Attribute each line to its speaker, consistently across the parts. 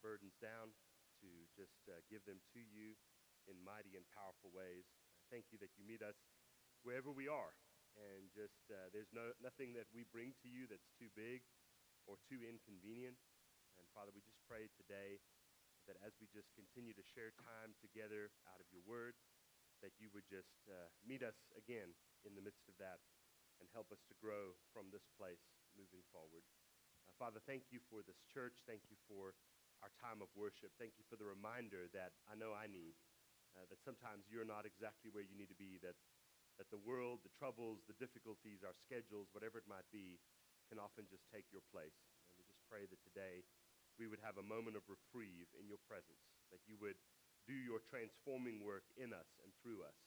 Speaker 1: burdens down, to just uh, give them to you in mighty and powerful ways. Thank you that you meet us wherever we are. And just uh, there's no, nothing that we bring to you that's too big or too inconvenient. And Father, we just pray today that as we just continue to share time together out of your word, that you would just uh, meet us again in the midst of that and help us to grow from this place moving forward. Uh, Father, thank you for this church. Thank you for our time of worship. Thank you for the reminder that I know I need uh, that sometimes you're not exactly where you need to be, that, that the world, the troubles, the difficulties, our schedules, whatever it might be, can often just take your place. And we just pray that today we would have a moment of reprieve in your presence, that you would do your transforming work in us and through us.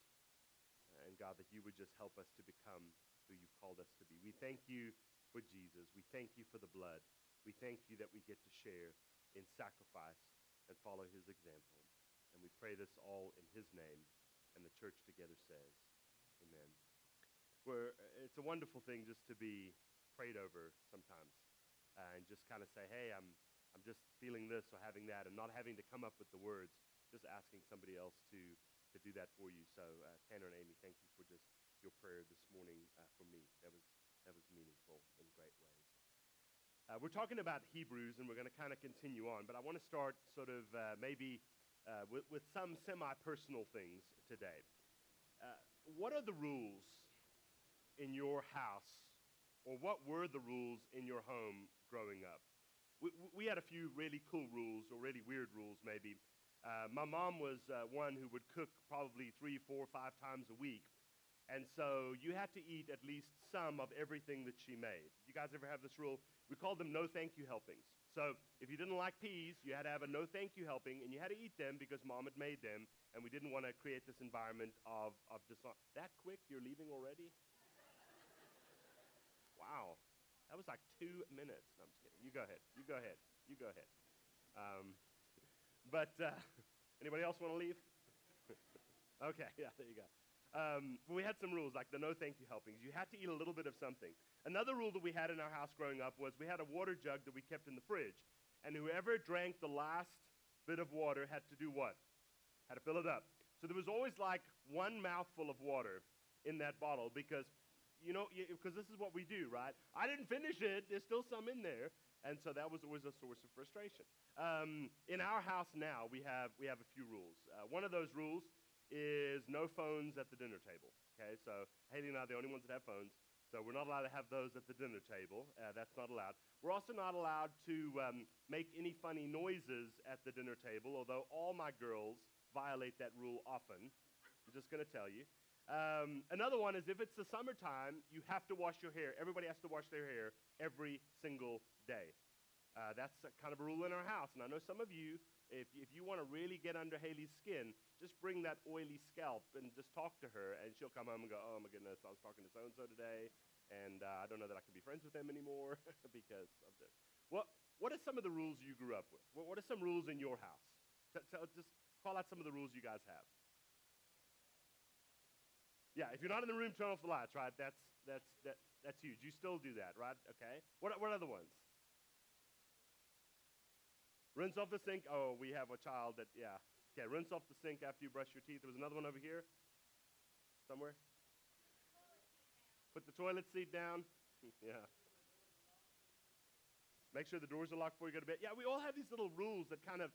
Speaker 1: Uh, and God, that you would just help us to become who you've called us to be. We thank you for Jesus. We thank you for the blood. We thank you that we get to share in sacrifice and follow his example. And we pray this all in his name. And the church together says, Amen. Where it's a wonderful thing just to be prayed over sometimes uh, and just kind of say, hey, I'm, I'm just feeling this or having that, and not having to come up with the words, just asking somebody else to, to do that for you. So, uh, Tanner and Amy, thank you for just your prayer this morning uh, for me. That was, that was meaningful in great ways. Uh, we're talking about Hebrews, and we're going to kind of continue on, but I want to start sort of uh, maybe uh, with, with some semi personal things today. Uh, what are the rules in your house, or what were the rules in your home growing up? We, we had a few really cool rules, or really weird rules, maybe. Uh, my mom was uh, one who would cook probably three, four, five times a week. And so you had to eat at least some of everything that she made. You guys ever have this rule? We called them no thank you helpings. So if you didn't like peas, you had to have a no thank you helping, and you had to eat them because mom had made them, and we didn't want to create this environment of, of dishonor. That quick? You're leaving already? wow. That was like two minutes. No, I'm just kidding. You go ahead. You go ahead. You go ahead. Um, but uh, anybody else want to leave? okay, yeah, there you go. Um, we had some rules like the no thank you helpings. You had to eat a little bit of something. Another rule that we had in our house growing up was we had a water jug that we kept in the fridge. And whoever drank the last bit of water had to do what? Had to fill it up. So there was always like one mouthful of water in that bottle because, you know, because this is what we do, right? I didn't finish it. There's still some in there. And so that was always a source of frustration. Um, in our house now, we have, we have a few rules. Uh, one of those rules is no phones at the dinner table. Okay, so Haley and I are the only ones that have phones. So we're not allowed to have those at the dinner table. Uh, that's not allowed. We're also not allowed to um, make any funny noises at the dinner table, although all my girls violate that rule often. I'm just going to tell you. Um, another one is if it's the summertime, you have to wash your hair. Everybody has to wash their hair every single day. Uh, that's kind of a rule in our house. And I know some of you if, if you want to really get under Haley's skin, just bring that oily scalp and just talk to her, and she'll come home and go, Oh my goodness, I was talking to so and so today, and uh, I don't know that I can be friends with them anymore because of this. What, what are some of the rules you grew up with? What, what are some rules in your house? So, so just call out some of the rules you guys have. Yeah, if you're not in the room, turn off the lights, right? That's, that's, that, that's huge. You still do that, right? Okay. What, what other ones? Rinse off the sink. Oh, we have a child that, yeah. Okay, rinse off the sink after you brush your teeth. There was another one over here somewhere. Put the toilet seat down. yeah. Make sure the doors are locked before you go to bed. Yeah, we all have these little rules that kind of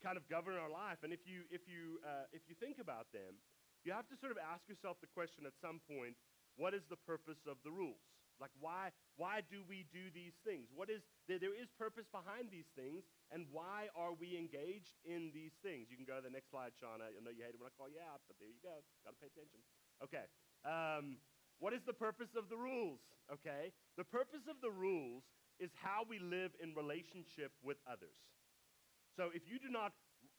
Speaker 1: kind of govern our life. And if you if you uh, if you think about them, you have to sort of ask yourself the question at some point: What is the purpose of the rules? Like, why, why do we do these things? What is, there, there is purpose behind these things, and why are we engaged in these things? You can go to the next slide, Shauna. I know you hate it when I call you out, but there you go. Got to pay attention. Okay. Um, what is the purpose of the rules? Okay. The purpose of the rules is how we live in relationship with others. So if you do not,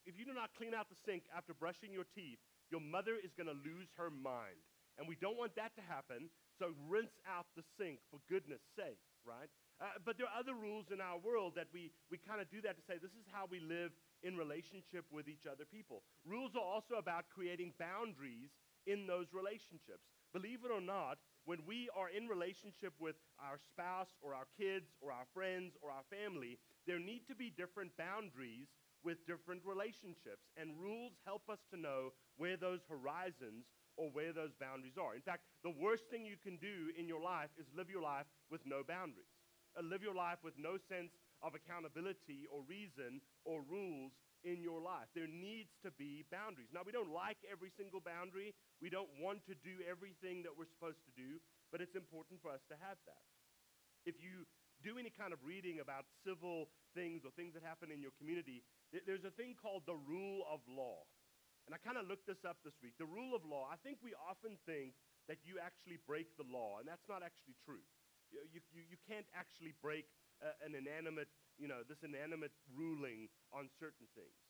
Speaker 1: if you do not clean out the sink after brushing your teeth, your mother is going to lose her mind. And we don't want that to happen. So rinse out the sink for goodness sake, right? Uh, but there are other rules in our world that we, we kind of do that to say this is how we live in relationship with each other people. Rules are also about creating boundaries in those relationships. Believe it or not, when we are in relationship with our spouse or our kids or our friends or our family, there need to be different boundaries with different relationships. And rules help us to know where those horizons or where those boundaries are. In fact, the worst thing you can do in your life is live your life with no boundaries. Uh, live your life with no sense of accountability or reason or rules in your life. There needs to be boundaries. Now, we don't like every single boundary. We don't want to do everything that we're supposed to do, but it's important for us to have that. If you do any kind of reading about civil things or things that happen in your community, there's a thing called the rule of law. And I kind of looked this up this week. The rule of law, I think we often think that you actually break the law, and that's not actually true. You, you, you can't actually break uh, an inanimate you know, this inanimate ruling on certain things.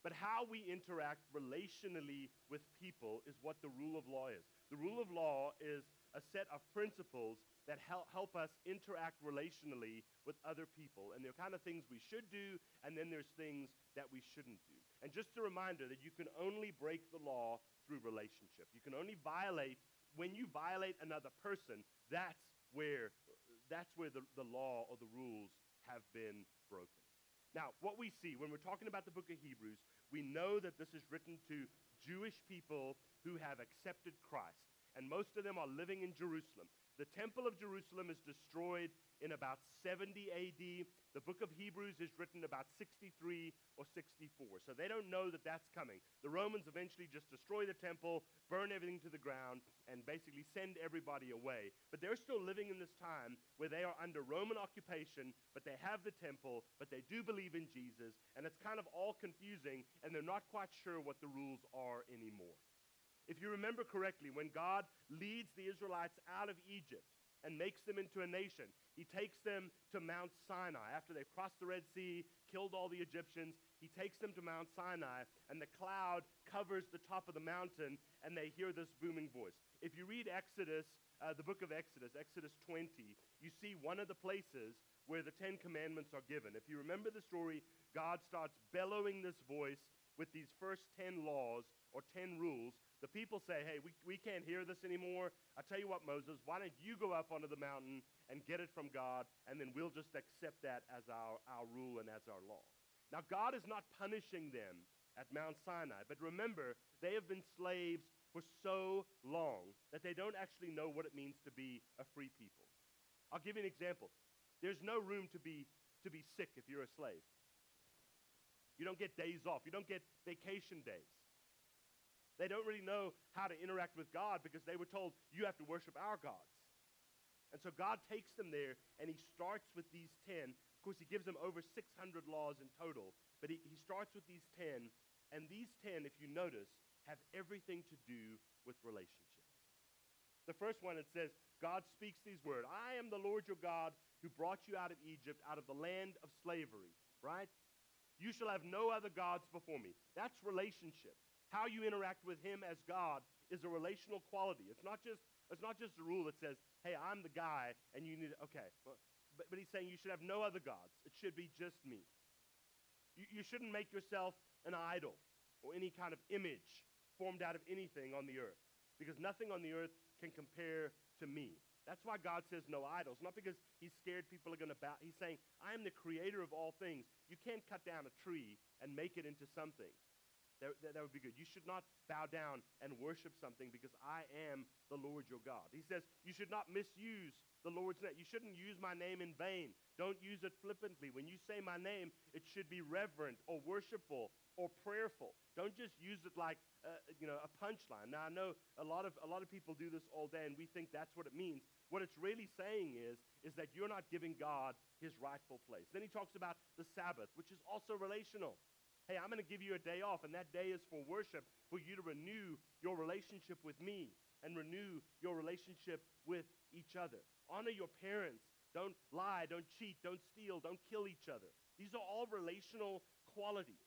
Speaker 1: But how we interact relationally with people is what the rule of law is. The rule of law is a set of principles that help, help us interact relationally with other people. And there are kind of things we should do, and then there's things that we shouldn't do. And just a reminder that you can only break the law through relationship. You can only violate, when you violate another person, that's where, that's where the, the law or the rules have been broken. Now, what we see when we're talking about the book of Hebrews, we know that this is written to Jewish people who have accepted Christ, and most of them are living in Jerusalem. The Temple of Jerusalem is destroyed in about 70 AD. The book of Hebrews is written about 63 or 64. So they don't know that that's coming. The Romans eventually just destroy the temple, burn everything to the ground, and basically send everybody away. But they're still living in this time where they are under Roman occupation, but they have the temple, but they do believe in Jesus, and it's kind of all confusing, and they're not quite sure what the rules are anymore. If you remember correctly, when God leads the Israelites out of Egypt and makes them into a nation, he takes them to Mount Sinai. After they've crossed the Red Sea, killed all the Egyptians, he takes them to Mount Sinai, and the cloud covers the top of the mountain, and they hear this booming voice. If you read Exodus, uh, the book of Exodus, Exodus 20, you see one of the places where the Ten Commandments are given. If you remember the story, God starts bellowing this voice with these first 10 laws or 10 rules, the people say, hey, we, we can't hear this anymore. I tell you what, Moses, why don't you go up onto the mountain and get it from God, and then we'll just accept that as our, our rule and as our law. Now, God is not punishing them at Mount Sinai, but remember, they have been slaves for so long that they don't actually know what it means to be a free people. I'll give you an example. There's no room to be, to be sick if you're a slave. You don't get days off. You don't get vacation days. They don't really know how to interact with God because they were told, you have to worship our gods. And so God takes them there and he starts with these 10. Of course, he gives them over 600 laws in total, but he, he starts with these 10. And these 10, if you notice, have everything to do with relationship. The first one, it says, God speaks these words I am the Lord your God who brought you out of Egypt, out of the land of slavery, right? You shall have no other gods before me. That's relationship. How you interact with him as God is a relational quality. It's not just, it's not just a rule that says, hey, I'm the guy and you need, okay. But, but he's saying you should have no other gods. It should be just me. You, you shouldn't make yourself an idol or any kind of image formed out of anything on the earth because nothing on the earth can compare to me. That's why God says no idols, not because he's scared people are going to bow. He's saying, I am the creator of all things. You can't cut down a tree and make it into something. That, that, that, would be good. You should not bow down and worship something because I am the Lord your God. He says, You should not misuse the Lord's name. You shouldn't use my name in vain. Don't use it flippantly. When you say my name, it should be reverent or worshipful or prayerful. Don't just use it like uh, you know a punchline. Now I know a lot of a lot of people do this all day, and we think that's what it means. What it's really saying is is that you're not giving God His rightful place. Then he talks about the Sabbath, which is also relational. Hey, I'm going to give you a day off, and that day is for worship, for you to renew your relationship with me and renew your relationship with each other. Honor your parents. Don't lie, don't cheat, don't steal, don't kill each other. These are all relational qualities.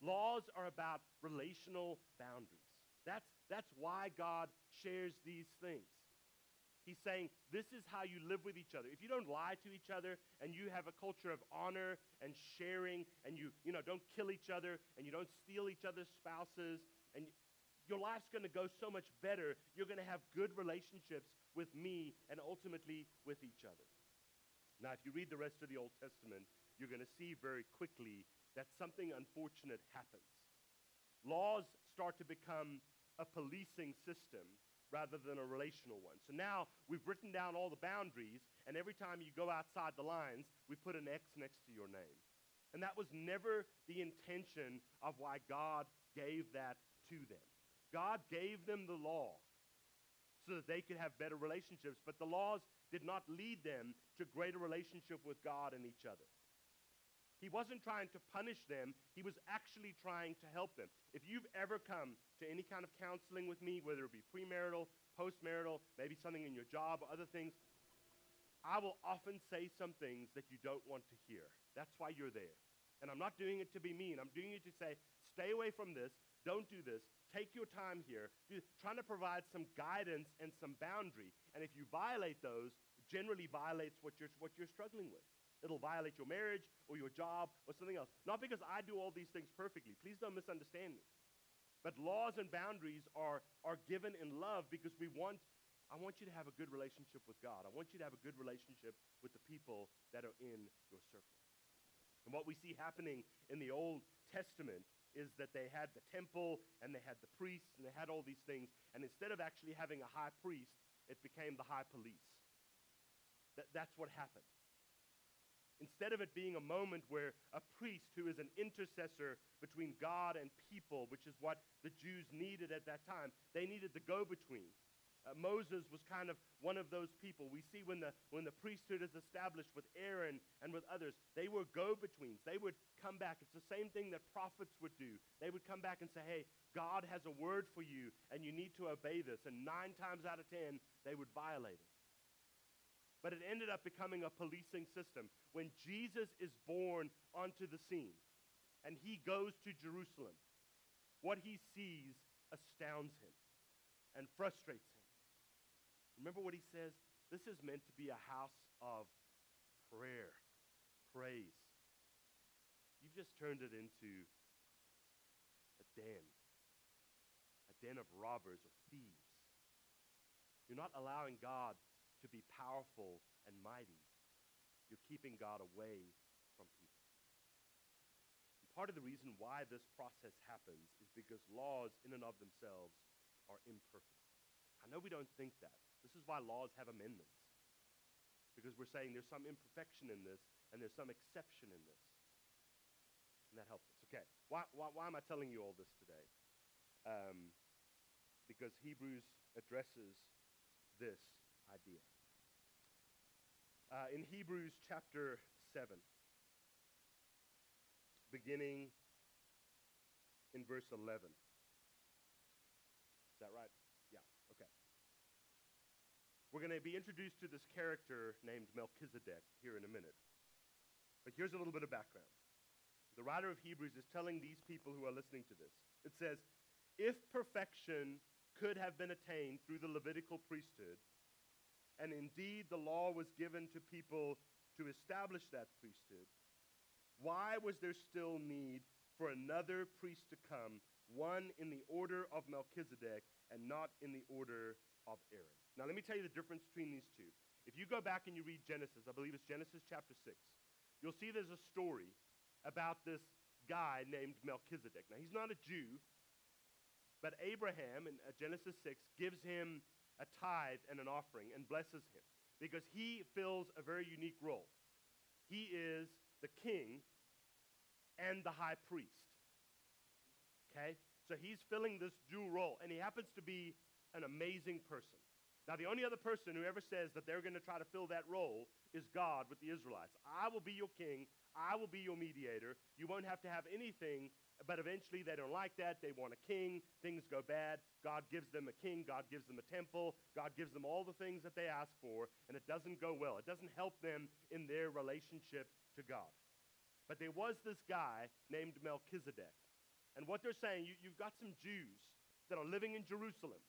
Speaker 1: Laws are about relational boundaries. That's, that's why God shares these things. He's saying this is how you live with each other. If you don't lie to each other and you have a culture of honor and sharing and you, you know, don't kill each other and you don't steal each other's spouses and your life's going to go so much better. You're going to have good relationships with me, and ultimately with each other. Now, if you read the rest of the Old Testament, you're going to see very quickly that something unfortunate happens. Laws start to become a policing system rather than a relational one. So now we've written down all the boundaries, and every time you go outside the lines, we put an X next to your name. And that was never the intention of why God gave that to them. God gave them the law so that they could have better relationships, but the laws did not lead them to greater relationship with God and each other. He wasn't trying to punish them, he was actually trying to help them. If you've ever come to any kind of counseling with me, whether it be premarital, postmarital, maybe something in your job or other things, I will often say some things that you don't want to hear. That's why you're there. And I'm not doing it to be mean. I'm doing it to say, stay away from this. Don't do this. Take your time here. Do, trying to provide some guidance and some boundary. And if you violate those, generally violates what you're, what you're struggling with. It'll violate your marriage or your job or something else. Not because I do all these things perfectly. Please don't misunderstand me. But laws and boundaries are, are given in love because we want I want you to have a good relationship with God. I want you to have a good relationship with the people that are in your circle. And what we see happening in the Old Testament is that they had the temple and they had the priests and they had all these things. And instead of actually having a high priest, it became the high police. That, that's what happened. Instead of it being a moment where a priest who is an intercessor between God and people, which is what the Jews needed at that time, they needed the go between. Uh, Moses was kind of one of those people. We see when the, when the priesthood is established with Aaron and with others, they were go betweens. They would come back. It's the same thing that prophets would do. They would come back and say, hey, God has a word for you, and you need to obey this. And nine times out of ten, they would violate it. But it ended up becoming a policing system. When Jesus is born onto the scene and he goes to Jerusalem, what he sees astounds him and frustrates him. Remember what he says? This is meant to be a house of prayer, praise. You've just turned it into a den, a den of robbers or thieves. You're not allowing God to be powerful and mighty. You're keeping God away from people. And part of the reason why this process happens is because laws, in and of themselves, are imperfect. I know we don't think that. This is why laws have amendments. Because we're saying there's some imperfection in this and there's some exception in this. And that helps us. Okay, why, why, why am I telling you all this today? Um, because Hebrews addresses this idea. Uh, in Hebrews chapter 7, beginning in verse 11. Is that right? Yeah, okay. We're going to be introduced to this character named Melchizedek here in a minute. But here's a little bit of background. The writer of Hebrews is telling these people who are listening to this. It says, If perfection could have been attained through the Levitical priesthood, and indeed the law was given to people to establish that priesthood, why was there still need for another priest to come, one in the order of Melchizedek and not in the order of Aaron? Now, let me tell you the difference between these two. If you go back and you read Genesis, I believe it's Genesis chapter 6, you'll see there's a story about this guy named Melchizedek. Now, he's not a Jew, but Abraham in uh, Genesis 6 gives him a tithe and an offering and blesses him because he fills a very unique role. He is the king and the high priest. Okay? So he's filling this dual role, and he happens to be an amazing person. Now, the only other person who ever says that they're going to try to fill that role is God with the Israelites. I will be your king. I will be your mediator. You won't have to have anything, but eventually they don't like that. They want a king. Things go bad. God gives them a king. God gives them a temple. God gives them all the things that they ask for, and it doesn't go well. It doesn't help them in their relationship to God. But there was this guy named Melchizedek. And what they're saying, you, you've got some Jews that are living in Jerusalem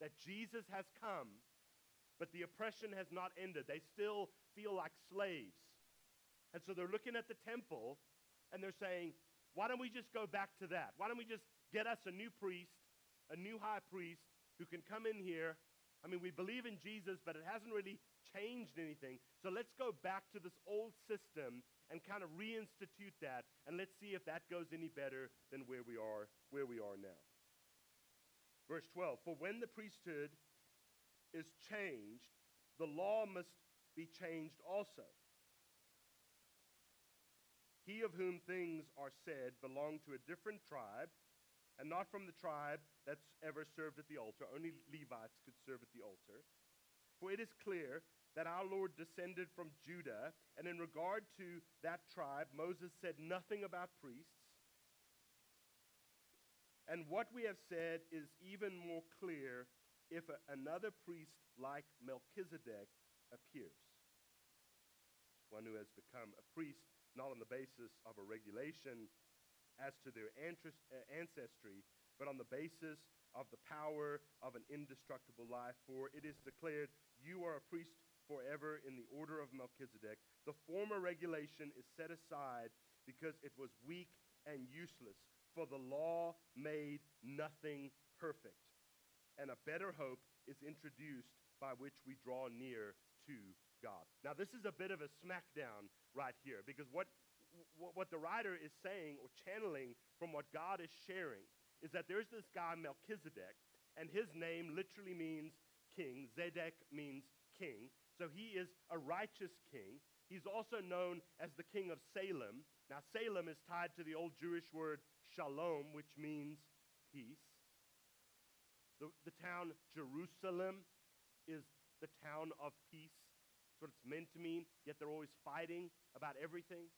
Speaker 1: that Jesus has come, but the oppression has not ended. They still feel like slaves. And so they're looking at the temple and they're saying, why don't we just go back to that? Why don't we just get us a new priest, a new high priest who can come in here? I mean, we believe in Jesus, but it hasn't really changed anything. So let's go back to this old system and kind of reinstitute that, and let's see if that goes any better than where we are, where we are now. Verse 12, for when the priesthood is changed, the law must be changed also. He of whom things are said belonged to a different tribe and not from the tribe that's ever served at the altar. Only Levites could serve at the altar. For it is clear that our Lord descended from Judah, and in regard to that tribe, Moses said nothing about priests. And what we have said is even more clear if a, another priest like Melchizedek appears. One who has become a priest not on the basis of a regulation as to their uh, ancestry, but on the basis of the power of an indestructible life. For it is declared, You are a priest forever in the order of Melchizedek. The former regulation is set aside because it was weak and useless, for the law made nothing perfect. And a better hope is introduced by which we draw near to God. Now, this is a bit of a smackdown right here because what what the writer is saying or channeling from what God is sharing is that there's this guy, Melchizedek, and his name literally means king. Zedek means king. So he is a righteous king. He's also known as the king of Salem. Now, Salem is tied to the old Jewish word shalom, which means peace. The, the town Jerusalem is the town of peace. What it's meant to mean, yet they're always fighting about everything.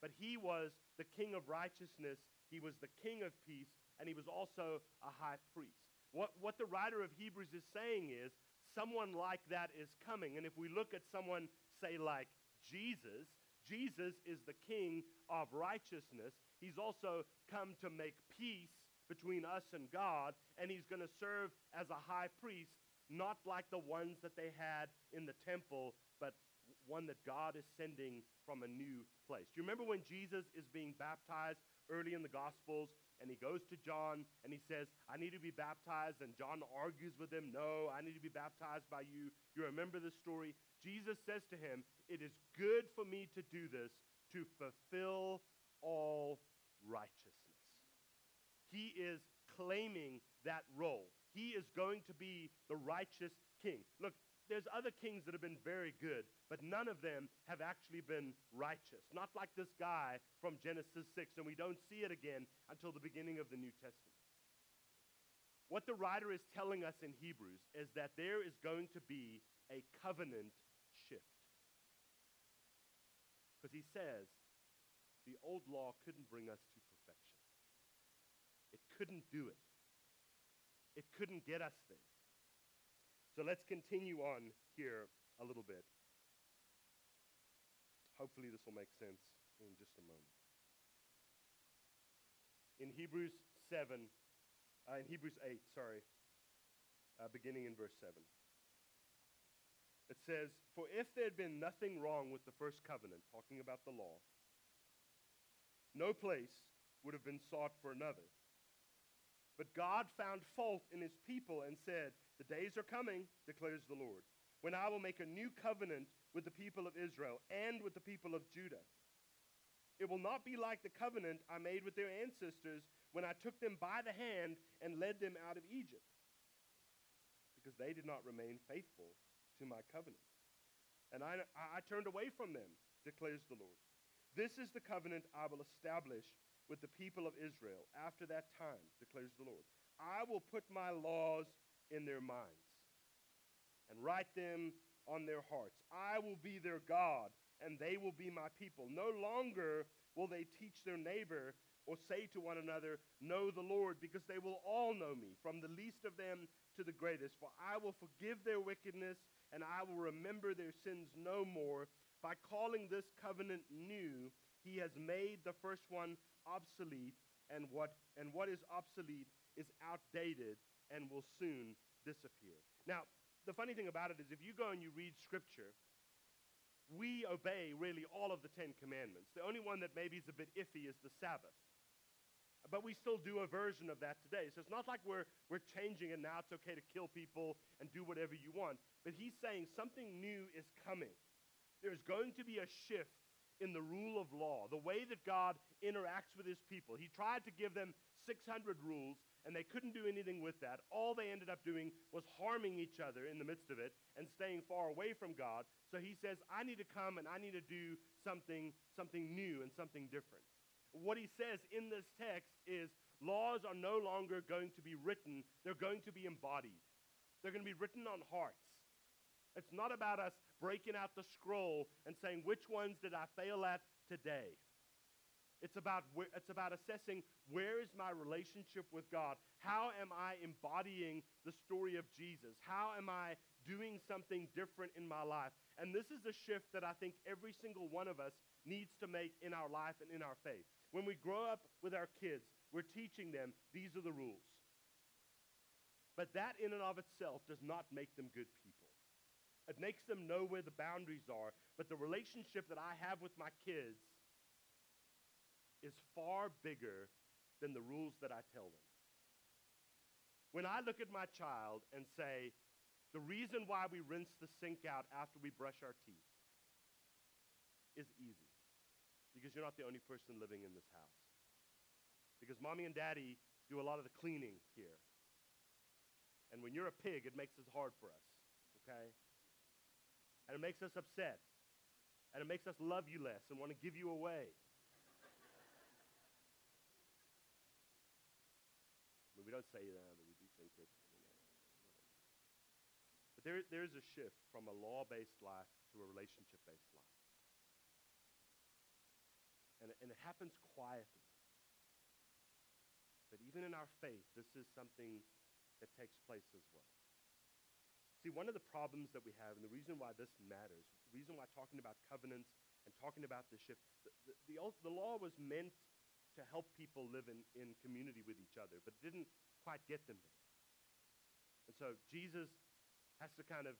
Speaker 1: But he was the king of righteousness, he was the king of peace, and he was also a high priest. What, what the writer of Hebrews is saying is someone like that is coming. And if we look at someone, say, like Jesus, Jesus is the king of righteousness. He's also come to make peace between us and God, and he's going to serve as a high priest, not like the ones that they had in the temple, but one that God is sending from a new place. Do you remember when Jesus is being baptized early in the Gospels and he goes to John and he says, I need to be baptized. And John argues with him, No, I need to be baptized by you. You remember the story? Jesus says to him, It is good for me to do this to fulfill all righteousness. He is claiming that role. He is going to be the righteous king. Look, there's other kings that have been very good, but none of them have actually been righteous. Not like this guy from Genesis 6, and we don't see it again until the beginning of the New Testament. What the writer is telling us in Hebrews is that there is going to be a covenant shift. Because he says the old law couldn't bring us to perfection, it couldn't do it, it couldn't get us there. So let's continue on here a little bit. Hopefully, this will make sense in just a moment. In Hebrews 7, uh, in Hebrews 8, sorry, uh, beginning in verse 7. It says, For if there had been nothing wrong with the first covenant, talking about the law, no place would have been sought for another. But God found fault in his people and said, the days are coming, declares the Lord, when I will make a new covenant with the people of Israel and with the people of Judah. It will not be like the covenant I made with their ancestors when I took them by the hand and led them out of Egypt, because they did not remain faithful to my covenant. And I, I turned away from them, declares the Lord. This is the covenant I will establish with the people of Israel after that time, declares the Lord. I will put my laws in their minds and write them on their hearts. I will be their God, and they will be my people. No longer will they teach their neighbor or say to one another, Know the Lord, because they will all know me, from the least of them to the greatest. For I will forgive their wickedness, and I will remember their sins no more. By calling this covenant new, he has made the first one obsolete, and what, and what is obsolete is outdated and will soon disappear. Now, the funny thing about it is if you go and you read scripture, we obey really all of the Ten Commandments. The only one that maybe is a bit iffy is the Sabbath. but we still do a version of that today. So it's not like we're, we're changing it now. It's okay to kill people and do whatever you want. But he's saying something new is coming. There's going to be a shift in the rule of law, the way that God interacts with his people. He tried to give them 600 rules, and they couldn't do anything with that. All they ended up doing was harming each other in the midst of it and staying far away from God. So he says, I need to come and I need to do something, something new and something different. What he says in this text is laws are no longer going to be written, they're going to be embodied. They're going to be written on hearts. It's not about us breaking out the scroll and saying, which ones did I fail at today? It's about, it's about assessing where is my relationship with God? How am I embodying the story of Jesus? How am I doing something different in my life? And this is a shift that I think every single one of us needs to make in our life and in our faith. When we grow up with our kids, we're teaching them these are the rules. But that in and of itself does not make them good people. It makes them know where the boundaries are. But the relationship that I have with my kids is far bigger than the rules that I tell them. When I look at my child and say, the reason why we rinse the sink out after we brush our teeth is easy because you're not the only person living in this house. Because mommy and daddy do a lot of the cleaning here. And when you're a pig, it makes it hard for us, okay? And it makes us upset. And it makes us love you less and want to give you away. We don't say that, but we do think know, but there, there is a shift from a law based life to a relationship based life. And, and it happens quietly. But even in our faith, this is something that takes place as well. See, one of the problems that we have, and the reason why this matters, the reason why talking about covenants and talking about the shift, the, the, the, the law was meant to help people live in, in community with each other, but didn't quite get them there. And so Jesus has to kind of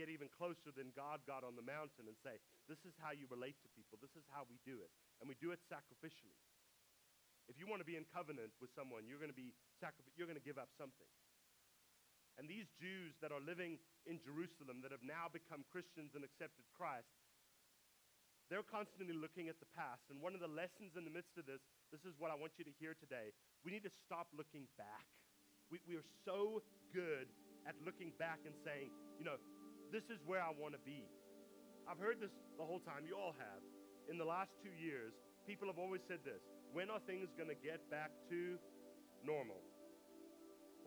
Speaker 1: get even closer than God got on the mountain and say, This is how you relate to people. This is how we do it. And we do it sacrificially. If you want to be in covenant with someone, you're going to be sacri- you're going to give up something. And these Jews that are living in Jerusalem that have now become Christians and accepted Christ, they're constantly looking at the past. And one of the lessons in the midst of this, this is what I want you to hear today. We need to stop looking back. We, we are so good at looking back and saying, you know, this is where I want to be. I've heard this the whole time. You all have. In the last two years, people have always said this when are things going to get back to normal?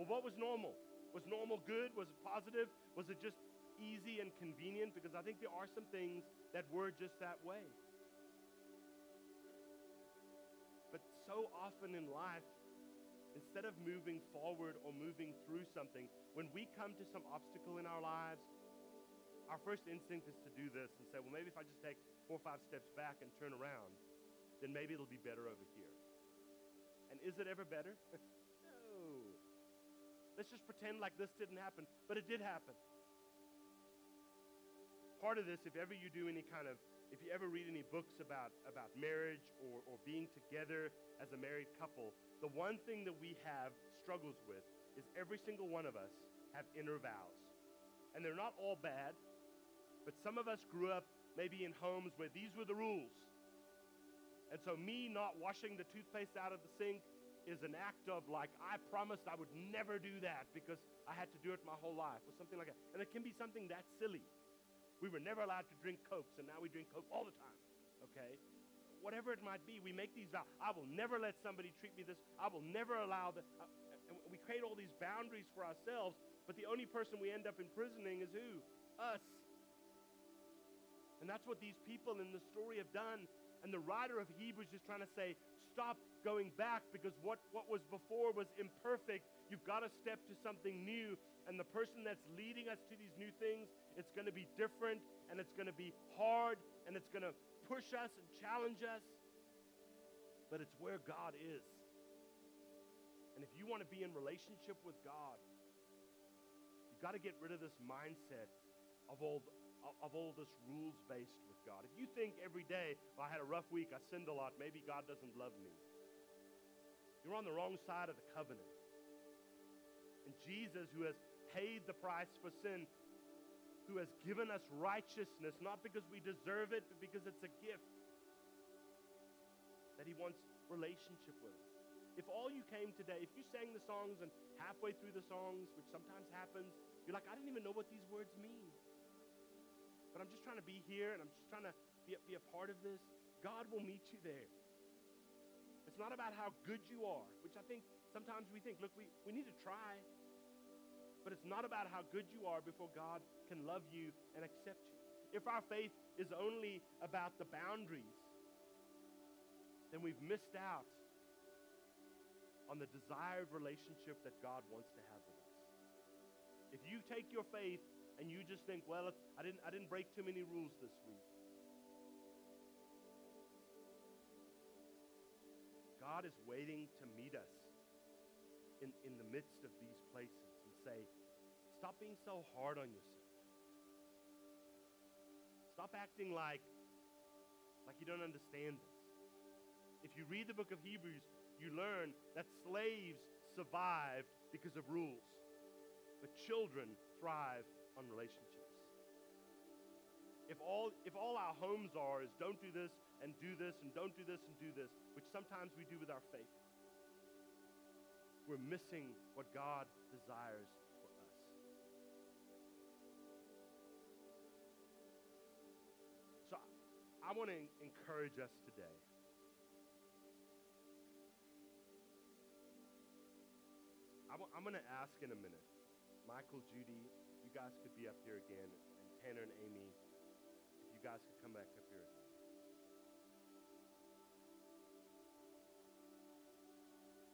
Speaker 1: Well, what was normal? Was normal good? Was it positive? Was it just easy and convenient? Because I think there are some things that were just that way. But so often in life, instead of moving forward or moving through something, when we come to some obstacle in our lives, our first instinct is to do this and say, well, maybe if I just take four or five steps back and turn around, then maybe it'll be better over here. And is it ever better? Let's just pretend like this didn't happen, but it did happen. Part of this, if ever you do any kind of, if you ever read any books about, about marriage or, or being together as a married couple, the one thing that we have struggles with is every single one of us have inner vows. And they're not all bad, but some of us grew up maybe in homes where these were the rules. And so, me not washing the toothpaste out of the sink is an act of like, I promised I would never do that because I had to do it my whole life, or something like that. And it can be something that silly. We were never allowed to drink Cokes, and now we drink Coke all the time, okay? Whatever it might be, we make these vows. I will never let somebody treat me this. I will never allow that. Uh, we create all these boundaries for ourselves, but the only person we end up imprisoning is who? Us. And that's what these people in the story have done. And the writer of Hebrews is trying to say, stop going back because what, what was before was imperfect. You've got to step to something new. And the person that's leading us to these new things, it's going to be different and it's going to be hard and it's going to push us and challenge us. But it's where God is. And if you want to be in relationship with God, you've got to get rid of this mindset of all of all this rules based with God. If you think every day, well, I had a rough week, I sinned a lot, maybe God doesn't love me. You're on the wrong side of the covenant. And Jesus, who has paid the price for sin, who has given us righteousness, not because we deserve it, but because it's a gift, that He wants relationship with. If all you came today, if you sang the songs and halfway through the songs, which sometimes happens, you're like, I didn't even know what these words mean. But I'm just trying to be here and I'm just trying to be a, be a part of this. God will meet you there. It's not about how good you are, which I think sometimes we think, look, we, we need to try. But it's not about how good you are before God can love you and accept you. If our faith is only about the boundaries, then we've missed out on the desired relationship that God wants to have with us. If you take your faith and you just think, well, I didn't, I didn't break too many rules this week, God is waiting to meet us in, in the midst of these places and say, stop being so hard on yourself. Stop acting like, like you don't understand this. If you read the book of Hebrews, you learn that slaves survived because of rules, but children thrive on relationships. If all, if all our homes are is don't do this and do this and don't do this and do this, which sometimes we do with our faith, we're missing what God desires for us. So I want to encourage us today. I'm going to ask in a minute. Michael, Judy, you guys could be up here again, and Tanner and Amy, if you guys could come back up here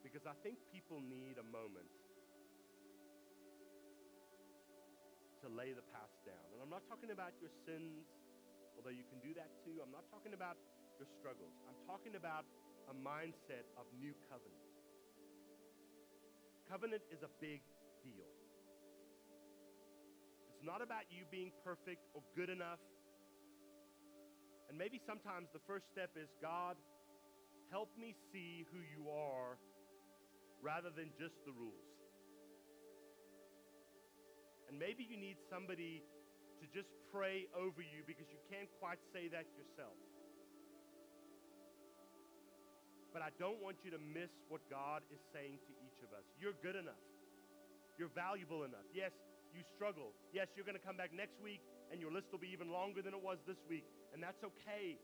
Speaker 1: Because I think people need a moment to lay the past down. And I'm not talking about your sins, although you can do that too. I'm not talking about your struggles. I'm talking about a mindset of new covenant. Covenant is a big deal. It's not about you being perfect or good enough. And maybe sometimes the first step is God, help me see who you are rather than just the rules. And maybe you need somebody to just pray over you because you can't quite say that yourself. But I don't want you to miss what God is saying to each of us. You're good enough. You're valuable enough. Yes, you struggle. Yes, you're going to come back next week and your list will be even longer than it was this week. And that's okay.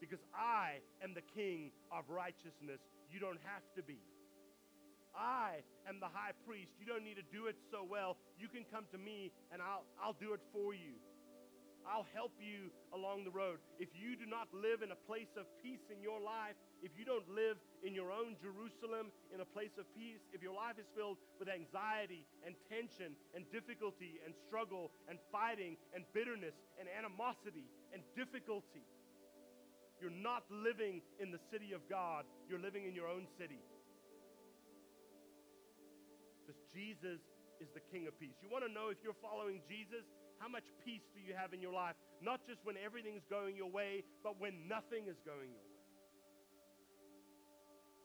Speaker 1: Because I am the king of righteousness you don't have to be. I am the high priest. You don't need to do it so well. You can come to me and I'll, I'll do it for you. I'll help you along the road. If you do not live in a place of peace in your life, if you don't live in your own Jerusalem in a place of peace, if your life is filled with anxiety and tension and difficulty and struggle and fighting and bitterness and animosity and difficulty, you're not living in the city of God, you're living in your own city. Because Jesus is the King of peace. You want to know if you're following Jesus? How much peace do you have in your life? Not just when everything's going your way, but when nothing is going your way.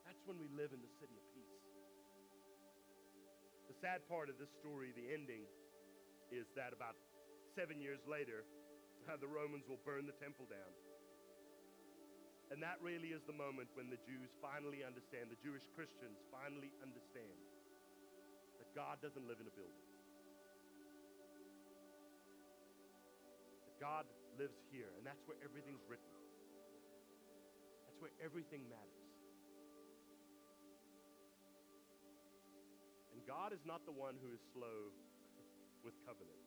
Speaker 1: That's when we live in the city of peace. The sad part of this story, the ending, is that about seven years later, the Romans will burn the temple down. And that really is the moment when the Jews finally understand, the Jewish Christians finally understand that God doesn't live in a building. That God lives here, and that's where everything's written. That's where everything matters. And God is not the one who is slow with covenant.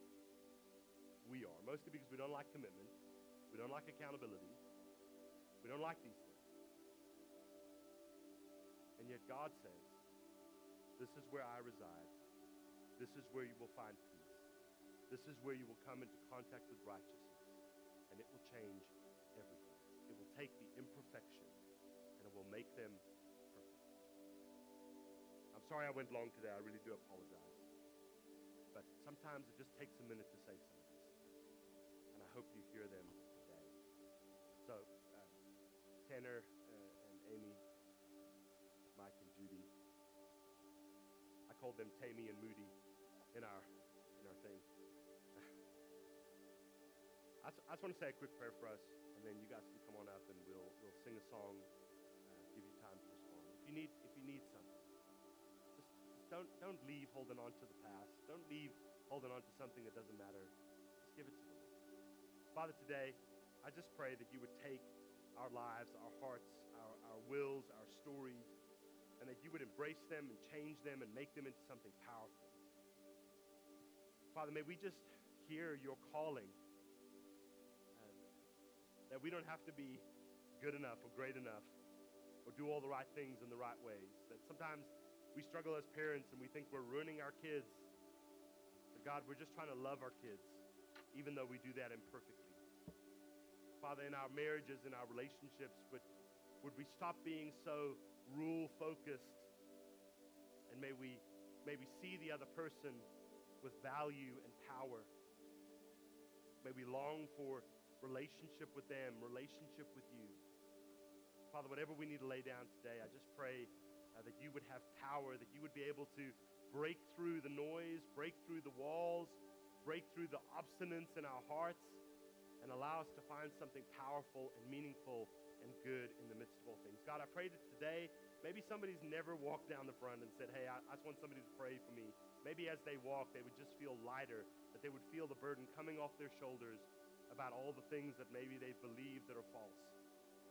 Speaker 1: We are, mostly because we don't like commitment, we don't like accountability, we don't like these things. And yet God says, This is where I reside. This is where you will find peace. This is where you will come into contact with righteousness. And it will change everything. It will take the imperfection and it will make them perfect. I'm sorry I went long today. I really do apologize. But sometimes it just takes a minute to say some things. And I hope you hear them today. So, Tanner uh, and Amy, called them Tammy and Moody in our in our thing. I just, I just want to say a quick prayer for us, and then you guys can come on up and we'll we'll sing a song, uh, give you time to respond. If you need if you need something, just just don't don't leave holding on to the past. Don't leave holding on to something that doesn't matter. Just give it to the Lord. Father, today I just pray that you would take our lives, our hearts, our, our wills, our stories, and that you would embrace them and change them and make them into something powerful. Father, may we just hear your calling uh, that we don't have to be good enough or great enough or do all the right things in the right ways. That sometimes we struggle as parents and we think we're ruining our kids. But God, we're just trying to love our kids, even though we do that imperfectly. Father, in our marriages, in our relationships, would, would we stop being so rule focused and may we, may we see the other person with value and power. May we long for relationship with them, relationship with you. Father, whatever we need to lay down today, I just pray uh, that you would have power, that you would be able to break through the noise, break through the walls, break through the obstinance in our hearts, and allow us to find something powerful and meaningful and good in the midst of all things. God, I pray that today, maybe somebody's never walked down the front and said, Hey, I, I just want somebody to pray for me. Maybe as they walk, they would just feel lighter, that they would feel the burden coming off their shoulders about all the things that maybe they believe that are false.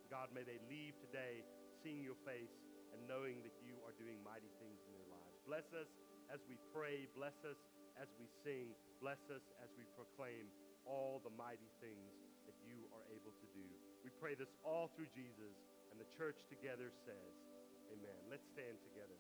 Speaker 1: God, may they leave today seeing your face and knowing that you are doing mighty things in their lives. Bless us as we pray. Bless us as we sing. Bless us as we proclaim all the mighty things that you are able to do. We pray this all through Jesus, and the church together says, Amen. Let's stand together.